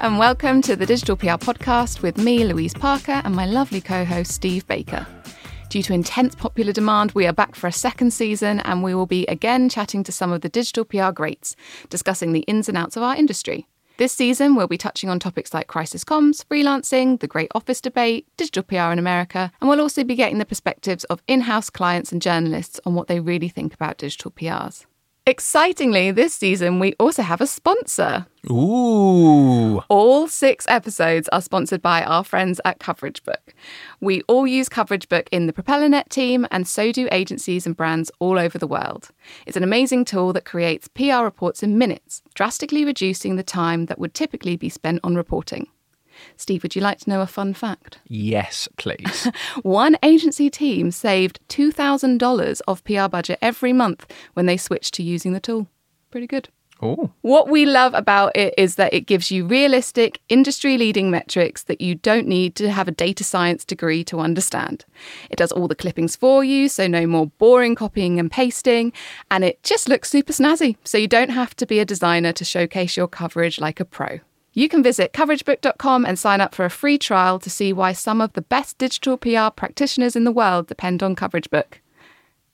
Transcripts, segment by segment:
and welcome to the Digital PR podcast with me, Louise Parker, and my lovely co host, Steve Baker. Due to intense popular demand, we are back for a second season, and we will be again chatting to some of the digital PR greats, discussing the ins and outs of our industry. This season, we'll be touching on topics like crisis comms, freelancing, the great office debate, digital PR in America, and we'll also be getting the perspectives of in house clients and journalists on what they really think about digital PRs. Excitingly, this season we also have a sponsor. Ooh. All six episodes are sponsored by our friends at CoverageBook. We all use CoverageBook in the PropellerNet team, and so do agencies and brands all over the world. It's an amazing tool that creates PR reports in minutes, drastically reducing the time that would typically be spent on reporting. Steve, would you like to know a fun fact? Yes, please. One agency team saved $2,000 of PR budget every month when they switched to using the tool. Pretty good. Oh. What we love about it is that it gives you realistic, industry leading metrics that you don't need to have a data science degree to understand. It does all the clippings for you, so no more boring copying and pasting, and it just looks super snazzy, so you don't have to be a designer to showcase your coverage like a pro. You can visit coveragebook.com and sign up for a free trial to see why some of the best digital PR practitioners in the world depend on CoverageBook.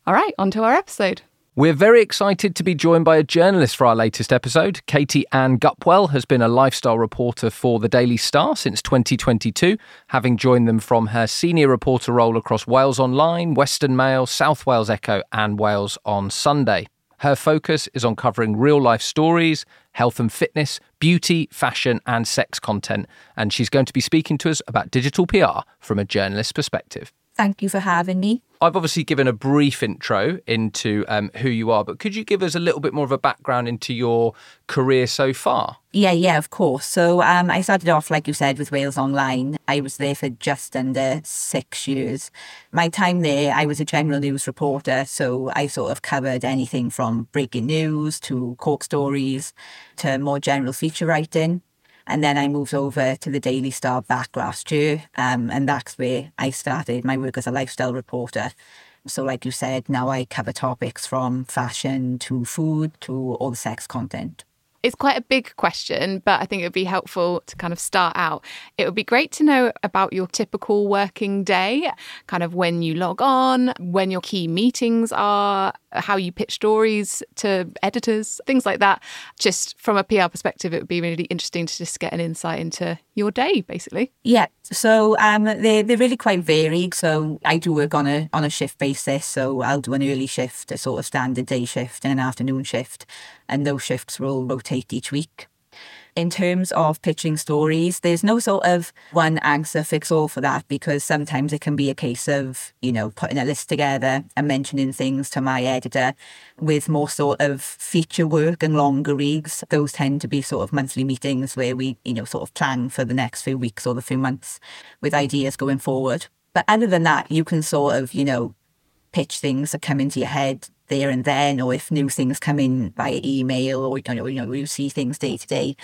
All right, on to our episode. We're very excited to be joined by a journalist for our latest episode. Katie-Ann Gupwell has been a lifestyle reporter for the Daily Star since 2022, having joined them from her senior reporter role across Wales Online, Western Mail, South Wales Echo, and Wales on Sunday. Her focus is on covering real life stories, health and fitness, beauty, fashion, and sex content. And she's going to be speaking to us about digital PR from a journalist's perspective. Thank you for having me. I've obviously given a brief intro into um, who you are, but could you give us a little bit more of a background into your career so far? Yeah, yeah, of course. So um, I started off, like you said, with Wales Online. I was there for just under six years. My time there, I was a general news reporter, so I sort of covered anything from breaking news to court stories to more general feature writing. And then I moved over to the Daily Star back last year. Um, and that's where I started my work as a lifestyle reporter. So, like you said, now I cover topics from fashion to food to all the sex content. It's quite a big question, but I think it would be helpful to kind of start out. It would be great to know about your typical working day, kind of when you log on, when your key meetings are, how you pitch stories to editors, things like that. Just from a PR perspective, it would be really interesting to just get an insight into your day, basically. Yeah. So um, they're, they're really quite varied. So I do work on a on a shift basis. So I'll do an early shift, a sort of standard day shift, and an afternoon shift, and those shifts will rotate each week in terms of pitching stories, there's no sort of one answer fix all for that because sometimes it can be a case of, you know, putting a list together and mentioning things to my editor with more sort of feature work and longer reads. Those tend to be sort of monthly meetings where we, you know, sort of plan for the next few weeks or the few months with ideas going forward. But other than that, you can sort of, you know, pitch things that come into your head there and then, or if new things come in by email, or you know, you know, you see things day to day,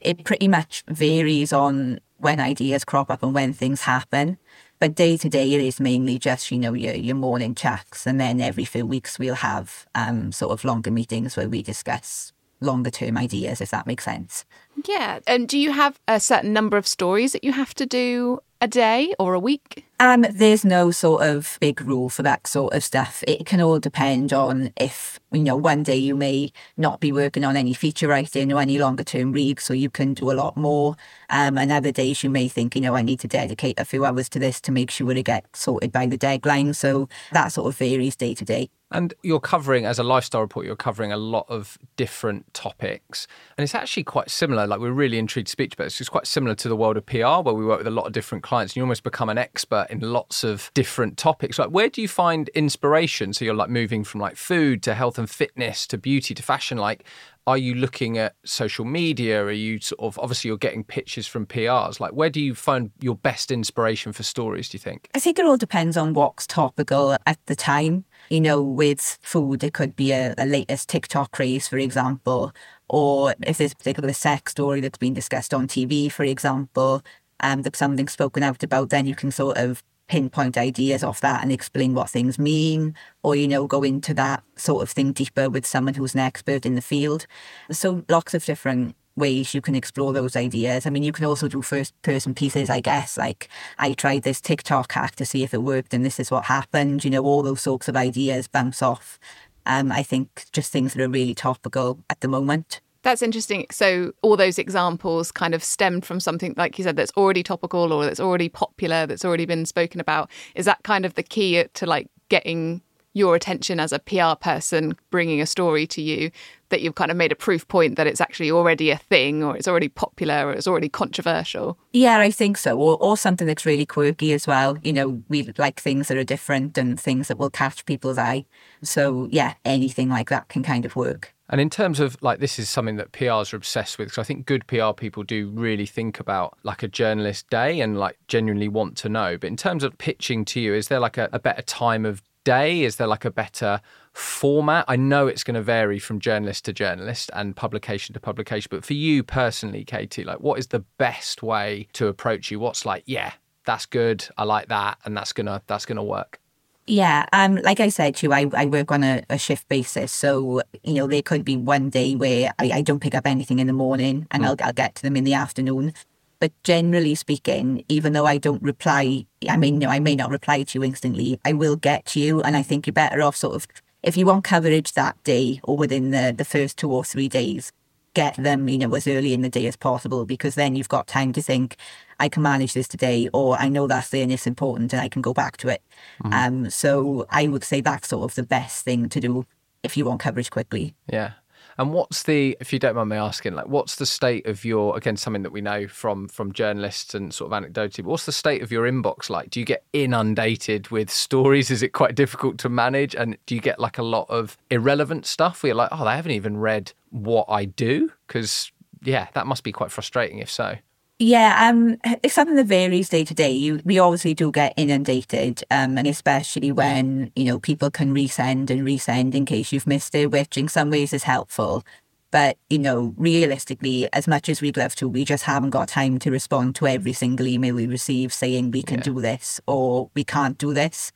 it pretty much varies on when ideas crop up and when things happen. But day to day, it is mainly just, you know, your, your morning chats. And then every few weeks, we'll have um, sort of longer meetings where we discuss longer term ideas, if that makes sense. Yeah. And do you have a certain number of stories that you have to do a day or a week? Um, there's no sort of big rule for that sort of stuff. It can all depend on if, you know, one day you may not be working on any feature writing or any longer term reads, so you can do a lot more. Um, and other days you may think, you know, I need to dedicate a few hours to this to make sure it gets sorted by the deadline. So that sort of varies day to day. And you're covering, as a lifestyle report, you're covering a lot of different topics. And it's actually quite similar. Like, we're really intrigued to speak about this. It's quite similar to the world of PR, where we work with a lot of different clients. And you almost become an expert in lots of different topics. Like, where do you find inspiration? So you're like moving from like food to health and fitness to beauty to fashion. Like, are you looking at social media? Are you sort of obviously you're getting pitches from PRs? Like, where do you find your best inspiration for stories? Do you think? I think it all depends on what's topical at the time. You know, with food, it could be a, a latest TikTok craze, for example, or if there's a particular sex story that's been discussed on TV, for example, um, that's something spoken out about, then you can sort of pinpoint ideas off that and explain what things mean, or, you know, go into that sort of thing deeper with someone who's an expert in the field. So lots of different ways you can explore those ideas. I mean, you can also do first person pieces, I guess, like I tried this TikTok hack to see if it worked and this is what happened. You know, all those sorts of ideas bounce off. Um, I think just things that are really topical at the moment. That's interesting. So all those examples kind of stemmed from something like you said that's already topical or that's already popular, that's already been spoken about. Is that kind of the key to like getting your attention as a PR person bringing a story to you that you've kind of made a proof point that it's actually already a thing or it's already popular or it's already controversial. Yeah, I think so. Or, or something that's really quirky as well. You know, we like things that are different and things that will catch people's eye. So, yeah, anything like that can kind of work. And in terms of like, this is something that PRs are obsessed with because I think good PR people do really think about like a journalist day and like genuinely want to know. But in terms of pitching to you, is there like a, a better time of day? Is there like a better format? I know it's going to vary from journalist to journalist and publication to publication, but for you personally, Katie, like what is the best way to approach you? What's like, yeah, that's good. I like that, and that's gonna that's gonna work. Yeah, um, like I said to you, I, I work on a, a shift basis. So, you know, there could be one day where I, I don't pick up anything in the morning and mm. I'll, I'll get to them in the afternoon. But generally speaking, even though I don't reply, I mean, no, I may not reply to you instantly, I will get to you. And I think you're better off sort of, if you want coverage that day or within the, the first two or three days, get them, you know, as early in the day as possible because then you've got time to think, I can manage this today, or I know that's there and it's important and I can go back to it. Mm-hmm. Um, so I would say that's sort of the best thing to do if you want coverage quickly. Yeah. And what's the, if you don't mind me asking, like what's the state of your, again, something that we know from from journalists and sort of anecdotally, what's the state of your inbox like? Do you get inundated with stories? Is it quite difficult to manage? And do you get like a lot of irrelevant stuff where you're like, oh, they haven't even read what I do? Because yeah, that must be quite frustrating if so. Yeah, um, it's something that varies day to day. You, we obviously do get inundated, um, and especially when you know people can resend and resend in case you've missed it, which in some ways is helpful. But you know, realistically, as much as we'd love to, we just haven't got time to respond to every single email we receive saying we can yeah. do this or we can't do this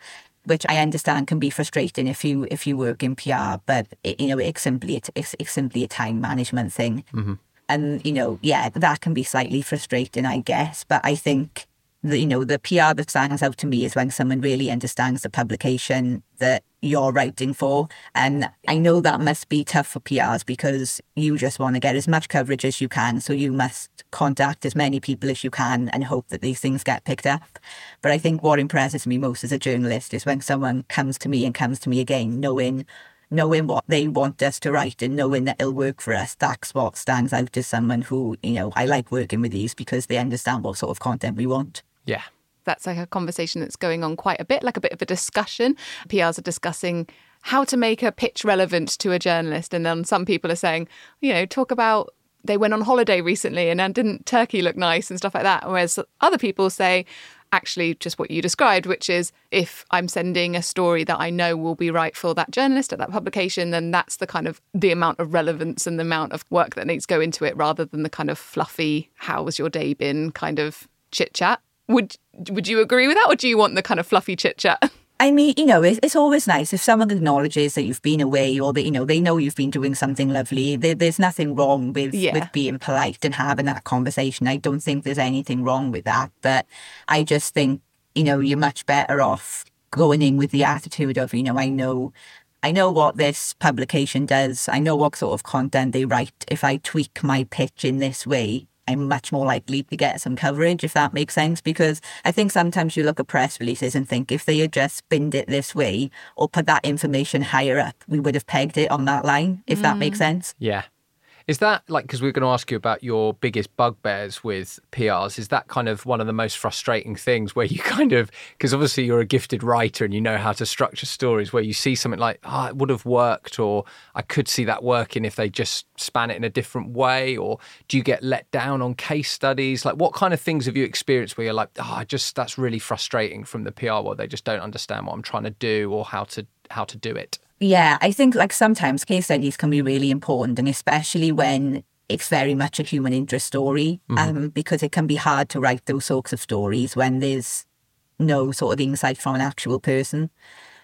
which I understand can be frustrating if you if you work in PR, but it, you know it's simply it's, it's simply a time management thing. Mm-hmm. And, you know, yeah, that can be slightly frustrating, I guess. But I think, you know, the PR that stands out to me is when someone really understands the publication that you're writing for. And I know that must be tough for PRs because you just want to get as much coverage as you can. So you must contact as many people as you can and hope that these things get picked up. But I think what impresses me most as a journalist is when someone comes to me and comes to me again, knowing knowing what they want us to write and knowing that it'll work for us, that's what stands out as someone who, you know, I like working with these because they understand what sort of content we want. Yeah. That's like a conversation that's going on quite a bit, like a bit of a discussion. PRs are discussing how to make a pitch relevant to a journalist. And then some people are saying, you know, talk about they went on holiday recently and uh, didn't Turkey look nice and stuff like that. Whereas other people say, actually just what you described, which is if I'm sending a story that I know will be right for that journalist at that publication, then that's the kind of the amount of relevance and the amount of work that needs to go into it rather than the kind of fluffy, how was your day been kind of chit chat. Would would you agree with that or do you want the kind of fluffy chit chat? I mean, you know, it's, it's always nice if someone acknowledges that you've been away or that, you know, they know you've been doing something lovely. There, there's nothing wrong with, yeah. with being polite and having that conversation. I don't think there's anything wrong with that. But I just think, you know, you're much better off going in with the attitude of, you know, I know I know what this publication does. I know what sort of content they write. If I tweak my pitch in this way, I'm much more likely to get some coverage, if that makes sense. Because I think sometimes you look at press releases and think if they had just binned it this way or put that information higher up, we would have pegged it on that line, if mm. that makes mm. sense. Yeah. Is that like because we're going to ask you about your biggest bugbears with PRs? Is that kind of one of the most frustrating things where you kind of because obviously you're a gifted writer and you know how to structure stories where you see something like oh it would have worked or I could see that working if they just span it in a different way or do you get let down on case studies? Like what kind of things have you experienced where you're like oh I just that's really frustrating from the PR world they just don't understand what I'm trying to do or how to how to do it? Yeah, I think like sometimes case studies can be really important, and especially when it's very much a human interest story, mm-hmm. um, because it can be hard to write those sorts of stories when there's no sort of insight from an actual person.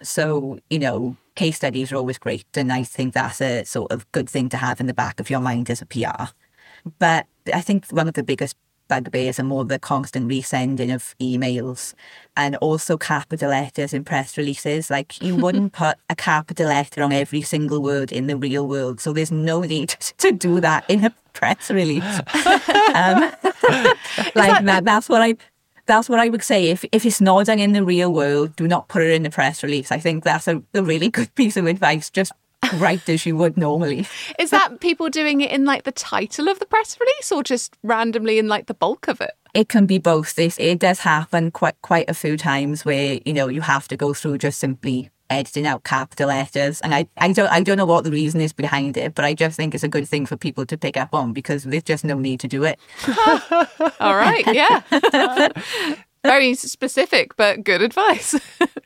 So, you know, case studies are always great, and I think that's a sort of good thing to have in the back of your mind as a PR. But I think one of the biggest bugbears are more the constant resending of emails and also capital letters in press releases. Like you wouldn't put a capital letter on every single word in the real world. So there's no need to do that in a press release. um, like that, that's what I that's what I would say. If if it's not done in the real world, do not put it in the press release. I think that's a, a really good piece of advice. Just write as you would normally. Is that people doing it in like the title of the press release or just randomly in like the bulk of it? It can be both. This it does happen quite quite a few times where you know you have to go through just simply editing out capital letters. And I, I don't I don't know what the reason is behind it, but I just think it's a good thing for people to pick up on because there's just no need to do it. All right, yeah. Very specific, but good advice.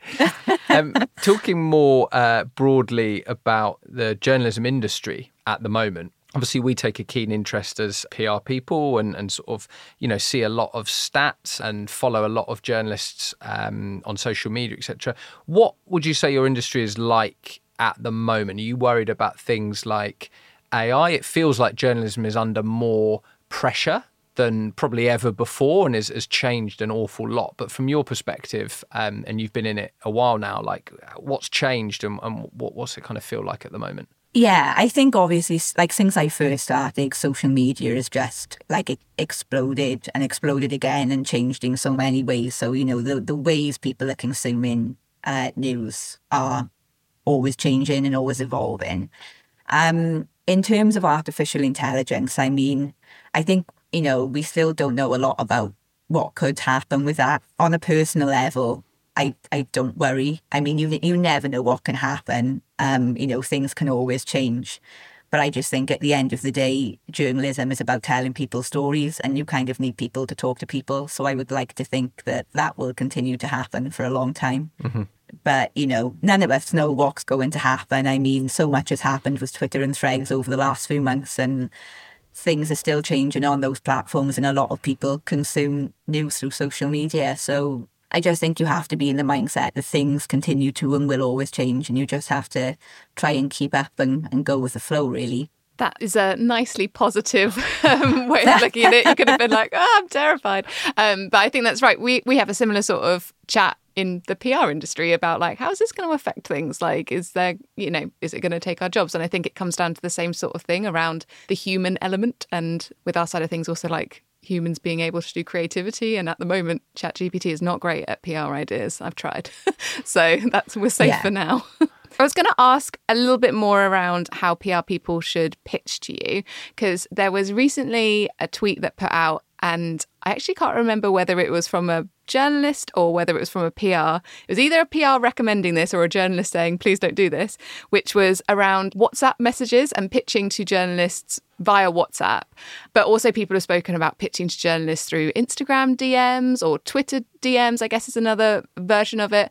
um, talking more uh, broadly about the journalism industry at the moment, obviously we take a keen interest as PR people and, and sort of you know see a lot of stats and follow a lot of journalists um, on social media etc. What would you say your industry is like at the moment? Are you worried about things like AI? It feels like journalism is under more pressure than probably ever before and has, has changed an awful lot. But from your perspective, um, and you've been in it a while now, like what's changed and, and what, what's it kind of feel like at the moment? Yeah, I think obviously, like since I first started, social media has just like it exploded and exploded again and changed in so many ways. So you know the the ways people are consuming uh, news are always changing and always evolving. Um, in terms of artificial intelligence, I mean, I think you know we still don't know a lot about what could happen with that on a personal level. I, I don't worry. I mean, you you never know what can happen. Um, you know, things can always change. But I just think at the end of the day, journalism is about telling people stories, and you kind of need people to talk to people. So I would like to think that that will continue to happen for a long time. Mm-hmm. But, you know, none of us know what's going to happen. I mean, so much has happened with Twitter and threads over the last few months, and things are still changing on those platforms, and a lot of people consume news through social media. So I just think you have to be in the mindset that things continue to and will always change, and you just have to try and keep up and, and go with the flow, really. That is a nicely positive um, way of looking at it. You could have been like, oh, I'm terrified. Um, but I think that's right. We, we have a similar sort of chat in the PR industry about like how is this going to affect things like is there you know is it going to take our jobs and I think it comes down to the same sort of thing around the human element and with our side of things also like humans being able to do creativity. And at the moment, ChatGPT is not great at PR ideas. I've tried. so that's we're safe yeah. for now. I was going to ask a little bit more around how PR people should pitch to you because there was recently a tweet that put out and I actually can't remember whether it was from a journalist or whether it was from a PR. It was either a PR recommending this or a journalist saying, please don't do this, which was around WhatsApp messages and pitching to journalists via WhatsApp. But also, people have spoken about pitching to journalists through Instagram DMs or Twitter DMs, I guess is another version of it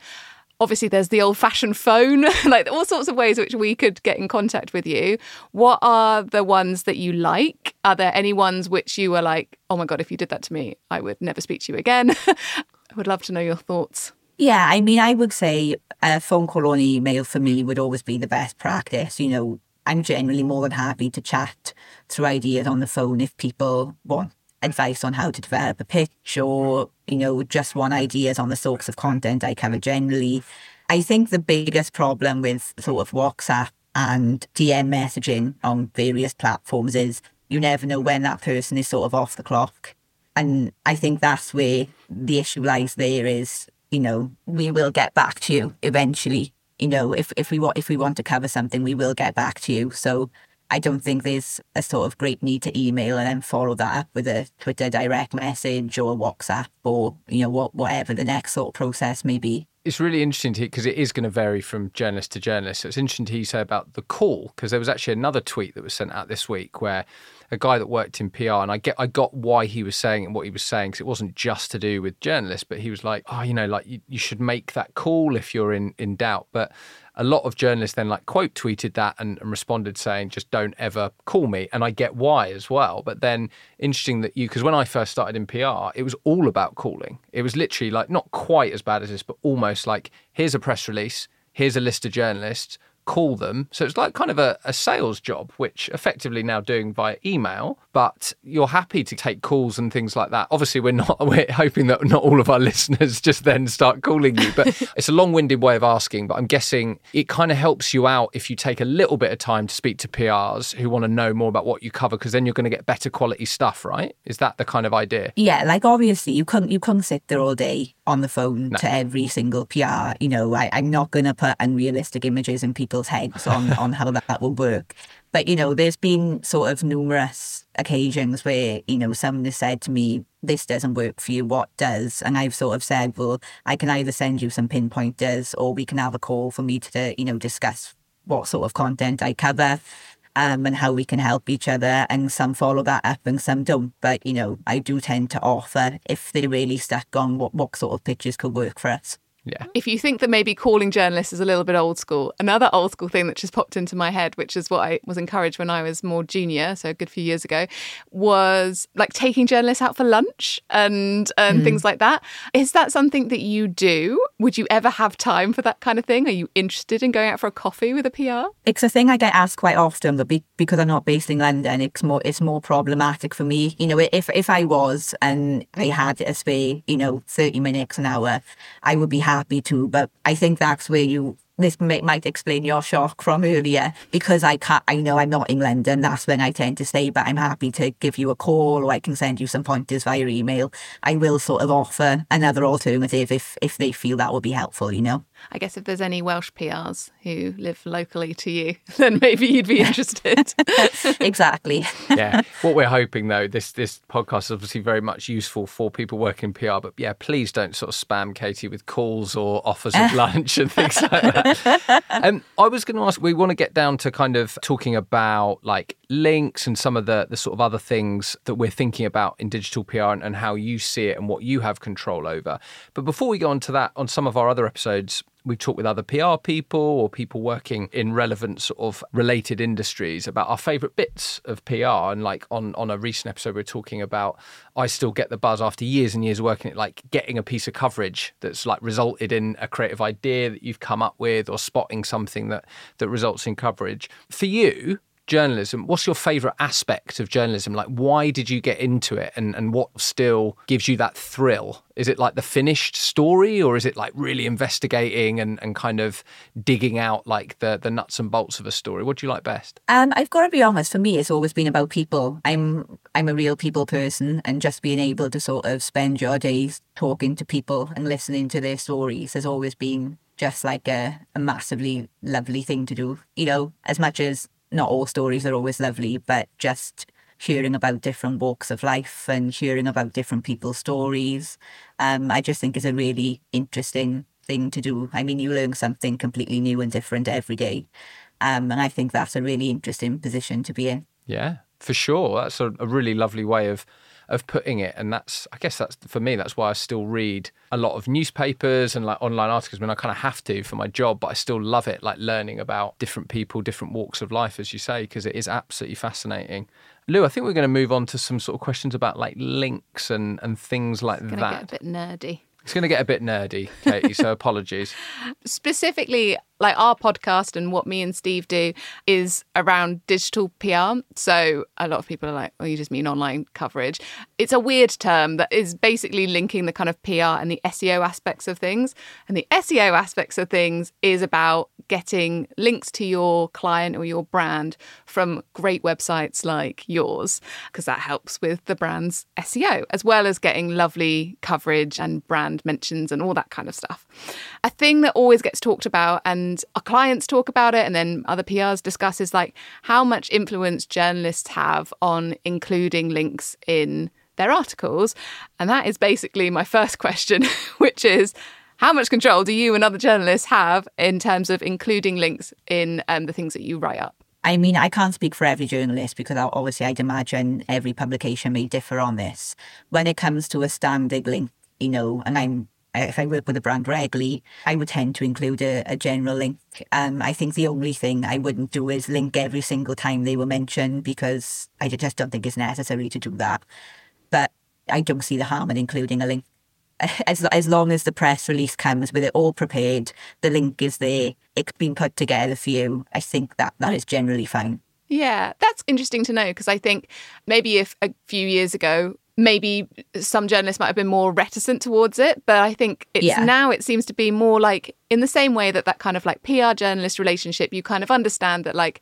obviously there's the old fashioned phone, like all sorts of ways which we could get in contact with you. What are the ones that you like? Are there any ones which you were like, oh my God, if you did that to me, I would never speak to you again? I would love to know your thoughts. Yeah, I mean, I would say a phone call or an email for me would always be the best practice. You know, I'm generally more than happy to chat through ideas on the phone if people want advice on how to develop a pitch or, mm-hmm. you know, just want ideas on the sorts of content I cover generally. I think the biggest problem with sort of WhatsApp and DM messaging on various platforms is you never know when that person is sort of off the clock. And I think that's where the issue lies there is, you know, we will get back to you eventually. You know, if, if we want if we want to cover something, we will get back to you. So I don't think there's a sort of great need to email and then follow that up with a Twitter direct message or WhatsApp or, you know, what, whatever the next sort of process may be. It's really interesting to hear because it is going to vary from journalist to journalist. So it's interesting to hear say about the call because there was actually another tweet that was sent out this week where a guy that worked in PR, and I get I got why he was saying and what he was saying because it wasn't just to do with journalists, but he was like, oh, you know, like you, you should make that call if you're in in doubt. But a lot of journalists then like quote tweeted that and, and, responded saying just don't ever call me. And i get why as well. But then interesting that you because when i first started in pr it was all about calling. It was literally like not quite as bad as this but almost like here's a press release. Here's a list of journalists. Call them. So it's like kind of a, a sales job, which effectively now doing via email, but you're happy to take calls and things like that. Obviously, we're not, we're hoping that not all of our listeners just then start calling you, but it's a long winded way of asking. But I'm guessing it kind of helps you out if you take a little bit of time to speak to PRs who want to know more about what you cover, because then you're going to get better quality stuff, right? Is that the kind of idea? Yeah, like obviously you couldn't you couldn't sit there all day on the phone no. to every single PR. You know, I, I'm not going to put unrealistic images in people's heads on, on how that, that will work. But, you know, there's been sort of numerous occasions where, you know, someone has said to me, this doesn't work for you, what does? And I've sort of said, well, I can either send you some pinpointers or we can have a call for me to, you know, discuss what sort of content I cover um, and how we can help each other. And some follow that up and some don't. But, you know, I do tend to offer if they're really stuck on what, what sort of pictures could work for us. Yeah. If you think that maybe calling journalists is a little bit old school, another old school thing that just popped into my head, which is what I was encouraged when I was more junior, so a good few years ago, was like taking journalists out for lunch and and mm. things like that. Is that something that you do? Would you ever have time for that kind of thing? Are you interested in going out for a coffee with a PR? It's a thing I get asked quite often, but be, because I'm not based in London, it's more it's more problematic for me. You know, if if I was and I had a spare, you know, thirty minutes an hour, I would be happy happy to, but I think that's where you this may, might explain your shock from earlier because I can't, I know I'm not in London. That's when I tend to stay, but I'm happy to give you a call or I can send you some pointers via email. I will sort of offer another alternative if, if they feel that will be helpful, you know? I guess if there's any Welsh PRs who live locally to you, then maybe you'd be interested. exactly. yeah. What we're hoping though, this this podcast is obviously very much useful for people working PR, but yeah, please don't sort of spam Katie with calls or offers of lunch and things like that um, I was going to ask. We want to get down to kind of talking about like links and some of the the sort of other things that we're thinking about in digital PR and, and how you see it and what you have control over. But before we go on to that, on some of our other episodes, we've talked with other PR people or people working in relevant sort of related industries about our favourite bits of PR. And like on on a recent episode, we are talking about I still get the buzz after years and years working it, like getting a piece of coverage that's like resulted in a creative idea that you've come up with or spotting something that that results in coverage. For you, journalism, what's your favorite aspect of journalism? Like, why did you get into it and, and what still gives you that thrill? Is it like the finished story or is it like really investigating and, and kind of digging out like the, the nuts and bolts of a story? What do you like best? Um, I've got to be honest, for me, it's always been about people. I'm, I'm a real people person and just being able to sort of spend your days talking to people and listening to their stories has always been just like a, a massively lovely thing to do. You know, as much as not all stories are always lovely, but just hearing about different walks of life and hearing about different people's stories, um, I just think is a really interesting thing to do. I mean, you learn something completely new and different every day. Um, and I think that's a really interesting position to be in. Yeah, for sure. That's a, a really lovely way of of putting it. And that's, I guess that's for me, that's why I still read a lot of newspapers and like online articles. Mean, I kind of have to for my job, but I still love it, like learning about different people, different walks of life, as you say, because it is absolutely fascinating. Lou, I think we're going to move on to some sort of questions about like links and, and things like it's that. Get a bit nerdy. It's going to get a bit nerdy, Katie, so apologies. Specifically, like our podcast and what me and Steve do is around digital PR. So a lot of people are like, oh, you just mean online coverage. It's a weird term that is basically linking the kind of PR and the SEO aspects of things. And the SEO aspects of things is about getting links to your client or your brand from great websites like yours, because that helps with the brand's SEO, as well as getting lovely coverage and brand mentions and all that kind of stuff. A thing that always gets talked about and our clients talk about it and then other PRs discuss is like how much influence journalists have on including links in their articles. And that is basically my first question, which is how much control do you and other journalists have in terms of including links in um, the things that you write up? I mean, I can't speak for every journalist because obviously I'd imagine every publication may differ on this. When it comes to a standard link, you know, and I'm if I work with a brand regularly, I would tend to include a, a general link. Um, I think the only thing I wouldn't do is link every single time they were mentioned because I just don't think it's necessary to do that. But I don't see the harm in including a link as as long as the press release comes with it all prepared, the link is there, it's been put together for you. I think that that is generally fine. Yeah, that's interesting to know because I think maybe if a few years ago, maybe some journalists might have been more reticent towards it, but I think it's Yeah. now it seems to be more like in the same way that that kind of like PR journalist relationship, you kind of understand that like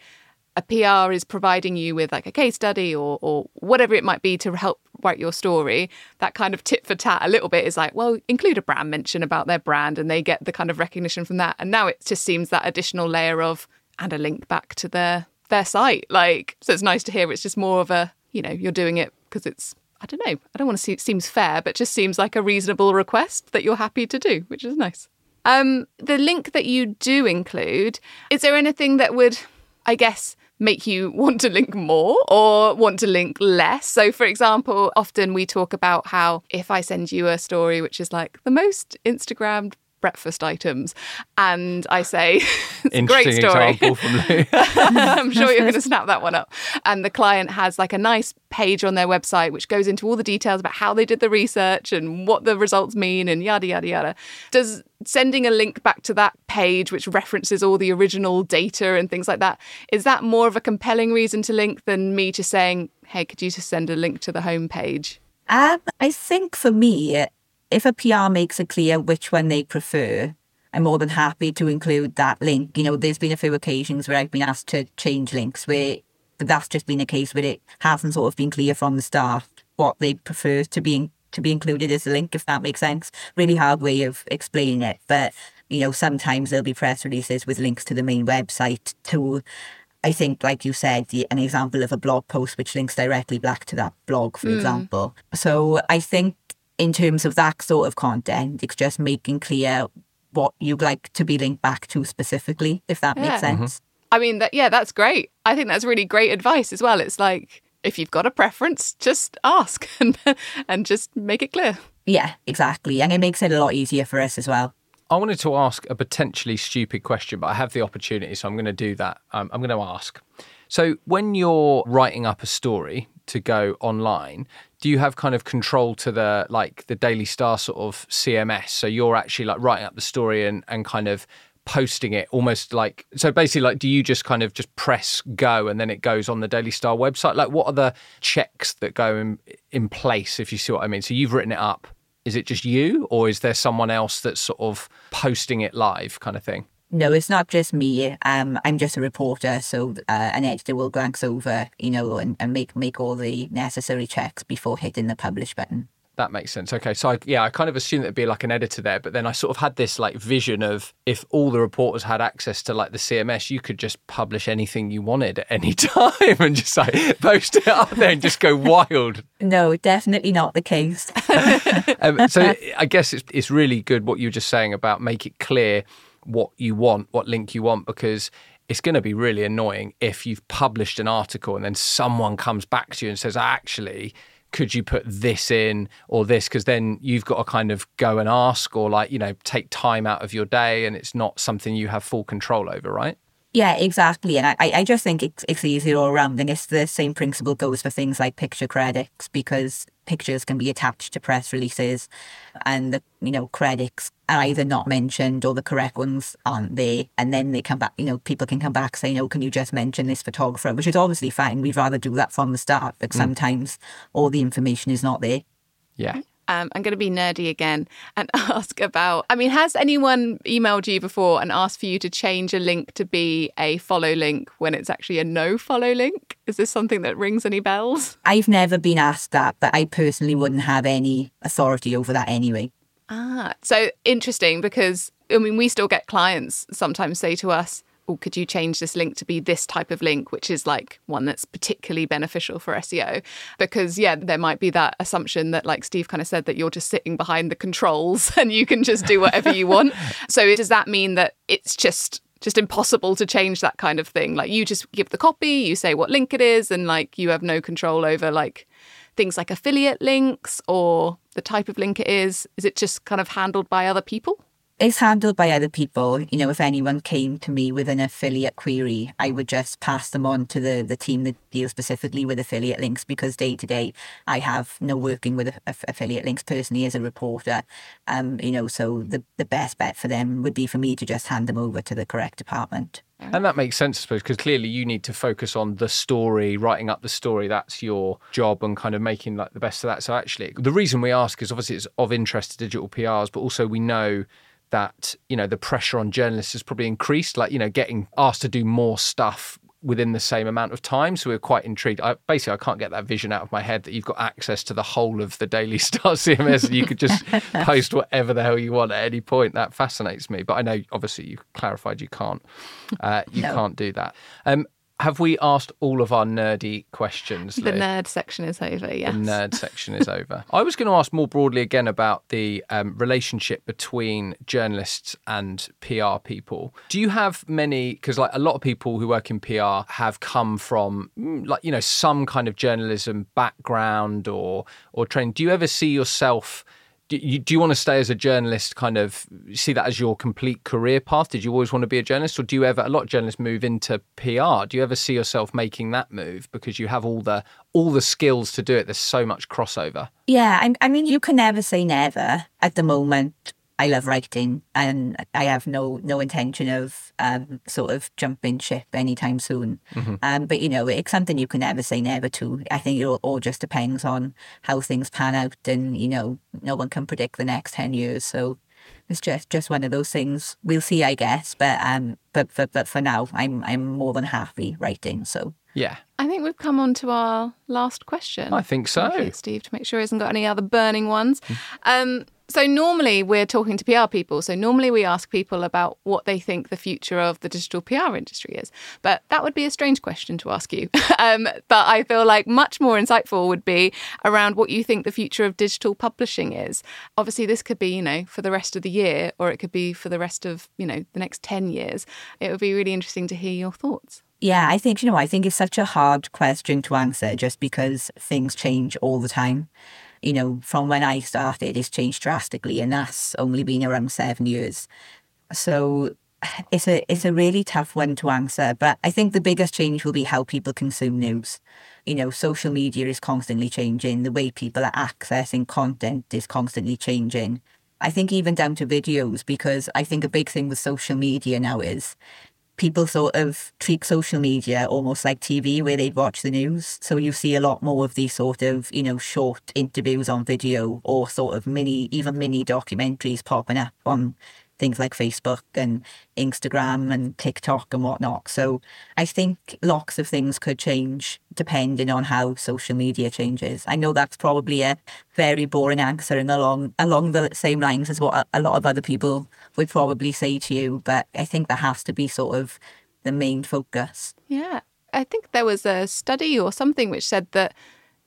a PR is providing you with like a case study or or whatever it might be to help write your story. That kind of tit for tat a little bit is like, well, include a brand mention about their brand and they get the kind of recognition from that. And now it just seems that additional layer of and a link back to their their site. Like so it's nice to hear it's just more of a, you know, you're doing it because it's I don't know. I don't want to see it seems fair, but just seems like a reasonable request that you're happy to do, which is nice. Um, the link that you do include, is there anything that would, I guess, make you want to link more or want to link less? So, for example, often we talk about how if I send you a story which is like the most Instagrammed breakfast items, and I say, it's a great Interesting story. example from Lou. I'm sure you're going to snap that one up. And the client has like a nice page on their website which goes into all the details about how they did the research and what the results mean and yada, yada, yada. Does sending a link back to that page which references all the original data and things like that, is that more of a compelling reason to link than me just saying, hey, could you just send a link to the homepage? Um, I think for me, if a PR makes it clear which one they prefer, I'm more than happy to include that link. You know, there's been a few occasions where I've been asked to change links where but that's just been a case where it hasn't sort of been clear from the start what they prefer to be to be included as a link, if that makes sense. Really hard way of explaining it. But, you know, sometimes there'll be press releases with links to the main website to I think, like you said, the, an example of a blog post which links directly back to that blog, for hmm. example. So I think in terms of that sort of content, it's just making clear what you'd like to be linked back to specifically, if that Yeah. makes sense. I mean, that yeah, that's great. I think that's really great advice as well. It's like if you've got a preference, just ask and and just make it clear. Yeah, exactly. And it makes it a lot easier for us as well. I wanted to ask a potentially stupid question, but I have the opportunity, so I'm going to do that. Um, I'm going to ask. So, when you're writing up a story to go online, do you have kind of control to the like the Daily Star sort of CMS? So you're actually like writing up the story and and kind of posting it almost like so basically like do you just kind of just press go and then it goes on the daily star website? Like what are the checks that go in, in place if you see what i mean? So you've written it up. Is it just you or is there someone else that's sort of posting it live kind of thing No, it's not just me. Um, I'm just a reporter, so uh, an editor will glance over, you know, and, and make make all the necessary checks before hitting the publish button. That makes sense. Okay, so I, yeah, I kind of assumed it'd be like an editor there, but then I sort of had this like vision of if all the reporters had access to like the CMS, you could just publish anything you wanted at any time and just like post it up there and just go wild. No, definitely not the case. Um, so I guess it's it's really good what you were just saying about make it clear what you want, what link you want, because it's going to be really annoying if you've published an article and then someone comes back to you and says, actually, could you put this in or this? Because then you've got to kind of go and ask or like, you know, take time out of your day and it's not something you have full control over, right? Yeah, exactly. And I, I just think it's, it's easier all around. And it's the same principle goes for things like picture credits because pictures can be attached to press releases and the, you know, credits are either not mentioned or the correct ones aren't there. And then they come back, you know, people can come back saying, oh, can you just mention this photographer? Which is obviously fine. We'd rather do that from the start, but sometimes all the information is not there. Yeah. Um, I'm going to be nerdy again and ask about. I mean, has anyone emailed you before and asked for you to change a link to be a follow link when it's actually a no follow link? Is this something that rings any bells? I've never been asked that, but I personally wouldn't have any authority over that anyway. Ah, so interesting because I mean, we still get clients sometimes say to us, Oh, could you change this link to be this type of link, which is like one that's particularly beneficial for SEO? Because, yeah, there might be that assumption that, like Steve kind of said, that you're just sitting behind the controls and you can just do whatever you want. So, does that mean that it's just just impossible to change that kind of thing like you just give the copy you say what link it is and like you have no control over like things like affiliate links or the type of link it is is it just kind of handled by other people it's handled by other people. You know, if anyone came to me with an affiliate query, I would just pass them on to the, the team that deals specifically with affiliate links because day to day I have no working with affiliate links personally as a reporter. Um, you know, so the, the best bet for them would be for me to just hand them over to the correct department. And that makes sense, I suppose, because clearly you need to focus on the story, writing up the story. That's your job and kind of making like the best of that. So actually, the reason we ask is obviously it's of interest to digital PRs, but also we know that you know the pressure on journalists has probably increased like you know getting asked to do more stuff within the same amount of time so we're quite intrigued. I, basically i can't get that vision out of my head that you've got access to the whole of the daily star cms and you could just post whatever the hell you want at any point. That fascinates me but i know obviously you clarified you can't uh, you no. can't do that. Um, have we asked all of our nerdy questions? The nerd section is over, yes. The nerd section is over. I was going to ask more broadly again about the um, relationship between journalists and PR people. Do you have many, because like a lot of people who work in PR have come from mm, like, you know, some kind of journalism background or, or training. Do you ever see yourself do you, do you want to stay as a journalist kind of see that as your complete career path? Did you always want to be a journalist or do you ever a lot of journalists move into pr do you ever see yourself making that move? Because you have all the all the skills to do it. There's so much crossover. Yeah I, I mean you can never say never at the moment I love writing, and I have no no intention of um, sort of jumping ship anytime soon. Mm-hmm. Um, but you know, it's something you can never say never to. I think it all, all just depends on how things pan out, and you know, no one can predict the next ten years. So it's just just one of those things. We'll see, I guess. But um, but but, but for now, I'm I'm more than happy writing. So yeah. I think we've come on to our last question. I think so. You, Steve, to make sure he hasn't got any other burning ones. Mm. Um, so normally we're talking to PR people. So normally we ask people about what they think the future of the digital PR industry is. But that would be a strange question to ask you. um, but I feel like much more insightful would be around what you think the future of digital publishing is. Obviously, this could be, you know, for the rest of the year, or it could be for the rest of, you know, the next 10 years. It would be really interesting to hear your thoughts. Yeah, I think, you know, I think it's such a hard question to answer just because things change all the time. You know, from when I started, it's changed drastically, and that's only been around seven years. So it's a it's a really tough one to answer. But I think the biggest change will be how people consume news. You know, social media is constantly changing. The way people are accessing content is constantly changing. I think even down to videos, because I think a big thing with social media now is people sort of treat social media almost like TV where they'd watch the news. So you see a lot more of these sort of, you know, short interviews on video or sort of mini, even mini documentaries popping up on things like Facebook and Instagram and TikTok and whatnot. So I think lots of things could change depending on how social media changes. I know that's probably a very boring answer and along along the same lines as what a lot of other people would probably say to you, but I think that has to be sort of the main focus. Yeah. I think there was a study or something which said that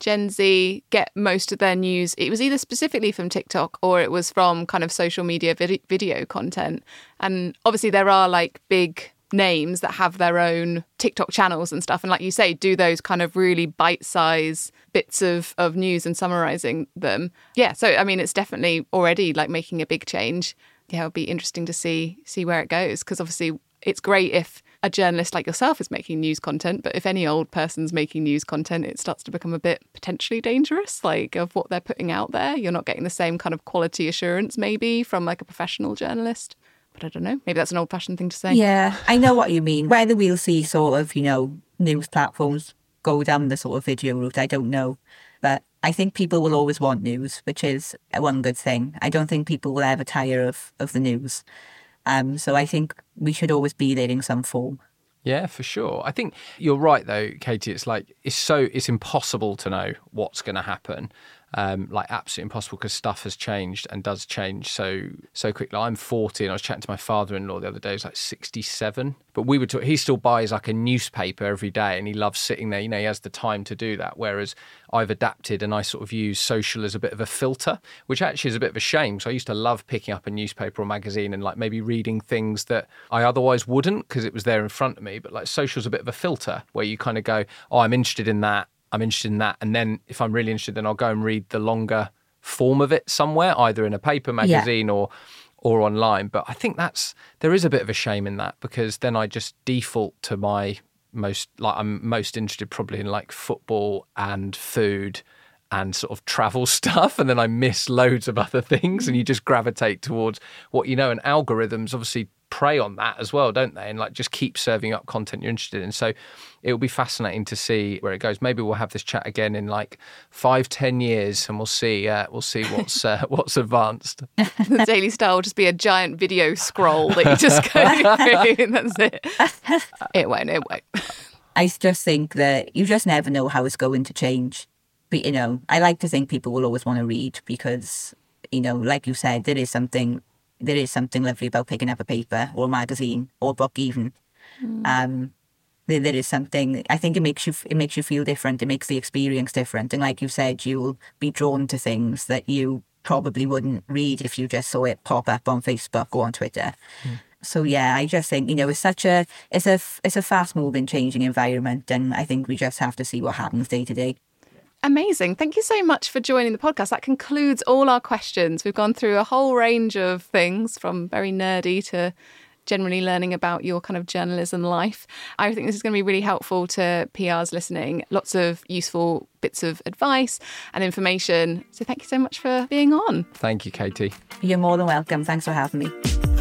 Gen Z get most of their news. It was either specifically from TikTok or it was from kind of social media vid- video content. And obviously, there are like big names that have their own TikTok channels and stuff. And like you say, do those kind of really bite size bits of, of news and summarizing them. Yeah. So, I mean, it's definitely already like making a big change. Yeah, it'll be interesting to see see where it goes because obviously it's great if a journalist like yourself is making news content, but if any old person's making news content, it starts to become a bit potentially dangerous, like of what they're putting out there. You're not getting the same kind of quality assurance, maybe, from like a professional journalist. But I don't know. Maybe that's an old fashioned thing to say. Yeah, I know what you mean. Whether we'll see sort of, you know, news platforms go down the sort of video route, I don't know. But I think people will always want news, which is one good thing. I don't think people will ever tire of, of the news. Um, so I think we should always be there in some form. Yeah, for sure. I think you're right though, Katie. It's like it's so it's impossible to know what's going to happen um, like absolutely impossible because stuff has changed and does change so so quickly. I'm 40 and I was chatting to my father-in-law the other day. He's like 67, but we would talk, he still buys like a newspaper every day and he loves sitting there. You know, he has the time to do that. Whereas I've adapted and I sort of use social as a bit of a filter, which actually is a bit of a shame. So I used to love picking up a newspaper or magazine and like maybe reading things that I otherwise wouldn't because it was there in front of me. But like social's is a bit of a filter where you kind of go, oh, I'm interested in that I'm interested in that. And then if I'm really interested, then I'll go and read the longer form of it somewhere, either in a paper magazine yeah. or or online. But I think that's there is a bit of a shame in that because then I just default to my most like I'm most interested probably in like football and food and sort of travel stuff and then I miss loads of other things and you just gravitate towards what you know and algorithms obviously prey on that as well, don't they? And like just keep serving up content you're interested in. So it will be fascinating to see where it goes. Maybe we'll have this chat again in like five, ten years, and we'll see. Uh, we'll see what's uh, what's advanced. the Daily Star will just be a giant video scroll that you just go through. That's it. It won't. It won't. I just think that you just never know how it's going to change. But you know, I like to think people will always want to read because you know, like you said, there is something there is something lovely about picking up a paper or a magazine or a book even. Mm. Um, there, there is something. I think it makes you it makes you feel different. It makes the experience different. And like you said, you'll be drawn to things that you probably wouldn't read if you just saw it pop up on Facebook or on Twitter. Mm. So yeah, I just think you know it's such a it's a it's a fast moving, changing environment, and I think we just have to see what happens day to day. Amazing. Thank you so much for joining the podcast. That concludes all our questions. We've gone through a whole range of things from very nerdy to generally learning about your kind of journalism life. I think this is going to be really helpful to PRs listening. Lots of useful bits of advice and information. So thank you so much for being on. Thank you, Katie. You're more than welcome. Thanks for having me.